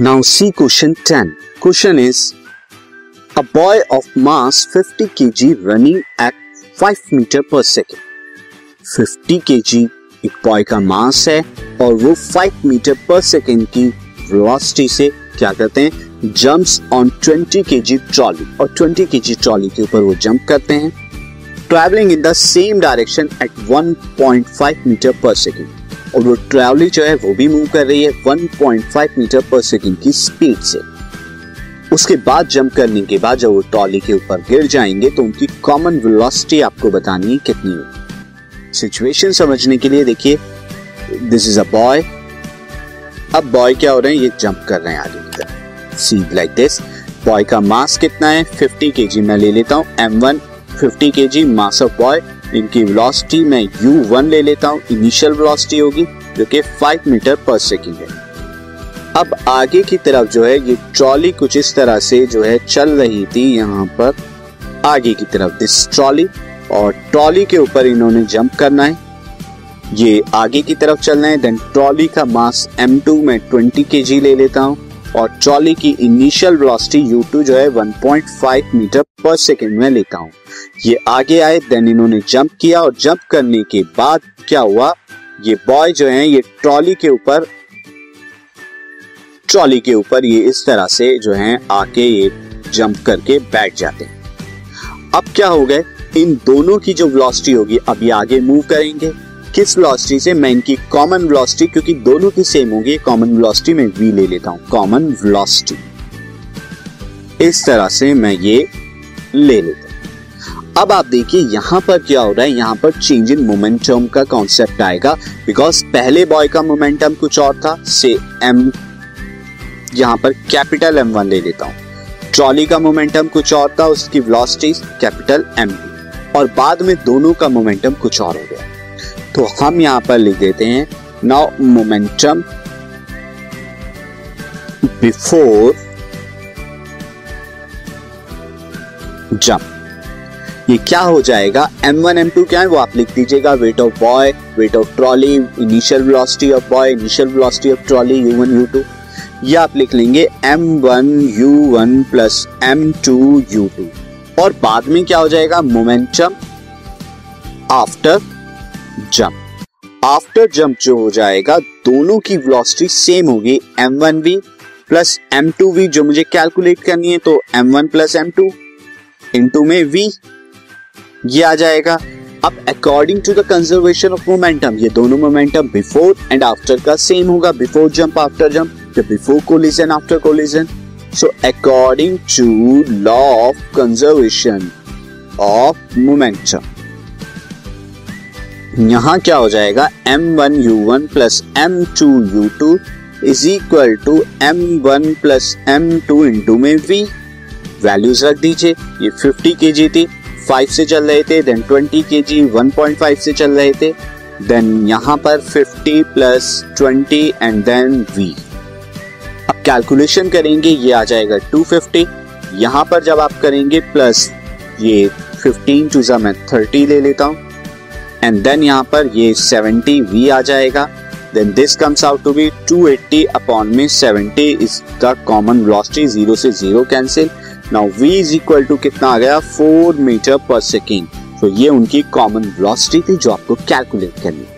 Now see question 10. Question is, a boy of mass 50 kg running at 5 meter per second. 50 kg एक boy का mass है और वो 5 metre per second की velocity से क्या करते हैं जंप्स ऑन 20 kg ट्रॉली और 20 kg ट्रॉली के ऊपर वो जंप करते हैं travelling in the same direction at 1.5 metre per second और वो ट्रैवली जो है वो भी मूव कर रही है 1.5 मीटर पर सेकेंड की स्पीड से। उसके बाद जंप करने के बाद जब वो ट्रॉली के ऊपर गिर जाएँगे तो उनकी कॉमन वेलोसिटी आपको बतानी है कितनी होगी सिचुएशन समझने के लिए देखिए दिस इज़ अ बॉय अब बॉय क्या हो रहे हैं? ये जंप कर रहे हैं आगे की तरफ़। सी लाइक दिस बॉय का मास कितना है? 50 केजी मैं ले लेता हूँ M1 50 kg mass of boy इनकी वेलोसिटी मैं u1 ले लेता हूँ। इनिशियल वेलोसिटी होगी, जो कि 5 मीटर पर सेकेंड है। अब आगे की तरफ़ जो है, ये ट्रॉली कुछ इस तरह से जो है चल रही थी यहाँ पर। आगे की तरफ़ दिस ट्रॉली और ट्रॉली के ऊपर इन्होंने जंप करना है। ये आगे की तरफ़ चलना है देन ट्रॉली का मास M2 में 20 केजी ले लेता हूँ। और ट्रॉली की इनिशियल वेलोसिटी U2 जो है 1.5 मीटर पर सेकेंड में लेता हूँ। ये आगे आए देन इन्होंने जंप किया और जंप करने के बाद क्या हुआ? ये बॉय जो है, ये ट्रॉली के ऊपर, ट्रॉली के ऊपर ये इस तरह से जो है, आके ये जंप करके बैठ जाते हैं। अब क्या हो गए? इन दोनों की जो वेलोसिटी होगी, अब ये आगे मूव करेंगे। किस वेलोसिटी से मैं इनकी कॉमन वेलोसिटी क्योंकि दोनों की सेम होगी कॉमन वेलोसिटी में वी ले लेता हूँ कॉमन वेलोसिटी इस तरह से मैं ये ले लेता हूँ। अब आप देखिए, यहाँ पर क्या हो रहा है, यहाँ पर चेंज इन मोमेंटम का कॉन्सेप्ट आएगा बिकॉज़ पहले बॉय का मोमेंटम कुछ और था, से एम यहाँ पर कैपिटल एम वन ले लेता हूँ। ट्रॉली का मोमेंटम कुछ और था, उसकी वेलोसिटी कैपिटल एम और बाद में दोनों का मोमेंटम कुछ और हो गया। तो हम यहाँ पर लिख देते हैं नाउ मोमेंटम बिफोर जंप ये क्या हो जाएगा? M1 M2 क्या है? वो आप लिख दीजिएगा weight of boy weight of trolley initial velocity of boy initial velocity of trolley U1 U2 ये आप लिख लेंगे M1 U1 plus M2 U2 और बाद में क्या हो जाएगा? Momentum after jump after jump जो हो जाएगा, दोनों की वेलोसिटी सेम होगी m1v प्लस m2v जो मुझे कैलकुलेट करनी है तो m1 प्लस m2 इनटू में v, ये आ जाएगा। अब according to the conservation of momentum ये दोनों मोमेंटम बिफोर एंड आफ्टर का सेम होगा before jump after jump before collision after collision so according to law of conservation of momentum यहाँ क्या हो जाएगा? M one U one plus M two U two is equal to M one plus M two into में V values रख दीजिए। ये 50 के जी थी 5 से चल रहे थे देन 20 के जी 1.5 से चल रहे थे। देन यहाँ पर 50 प्लस 20 एंड देन वी अब कैलकुलेशन करेंगे, ये आ जाएगा 250 यहाँ पर जब आप करेंगे प्लस ये 15 टू मैं 30 ले लेता हूँ। एंड देन यहाँ पर ये 70 वी आ जाएगा. Then this comes out to be 280 upon में 70 is the common velocity zero से zero cancel now V is equal to कितना आ गया? 4 मीटर पर सेकेंड तो ये उनकी कॉमन वेलोसिटी थी जो आपको कैलकुलेट करनी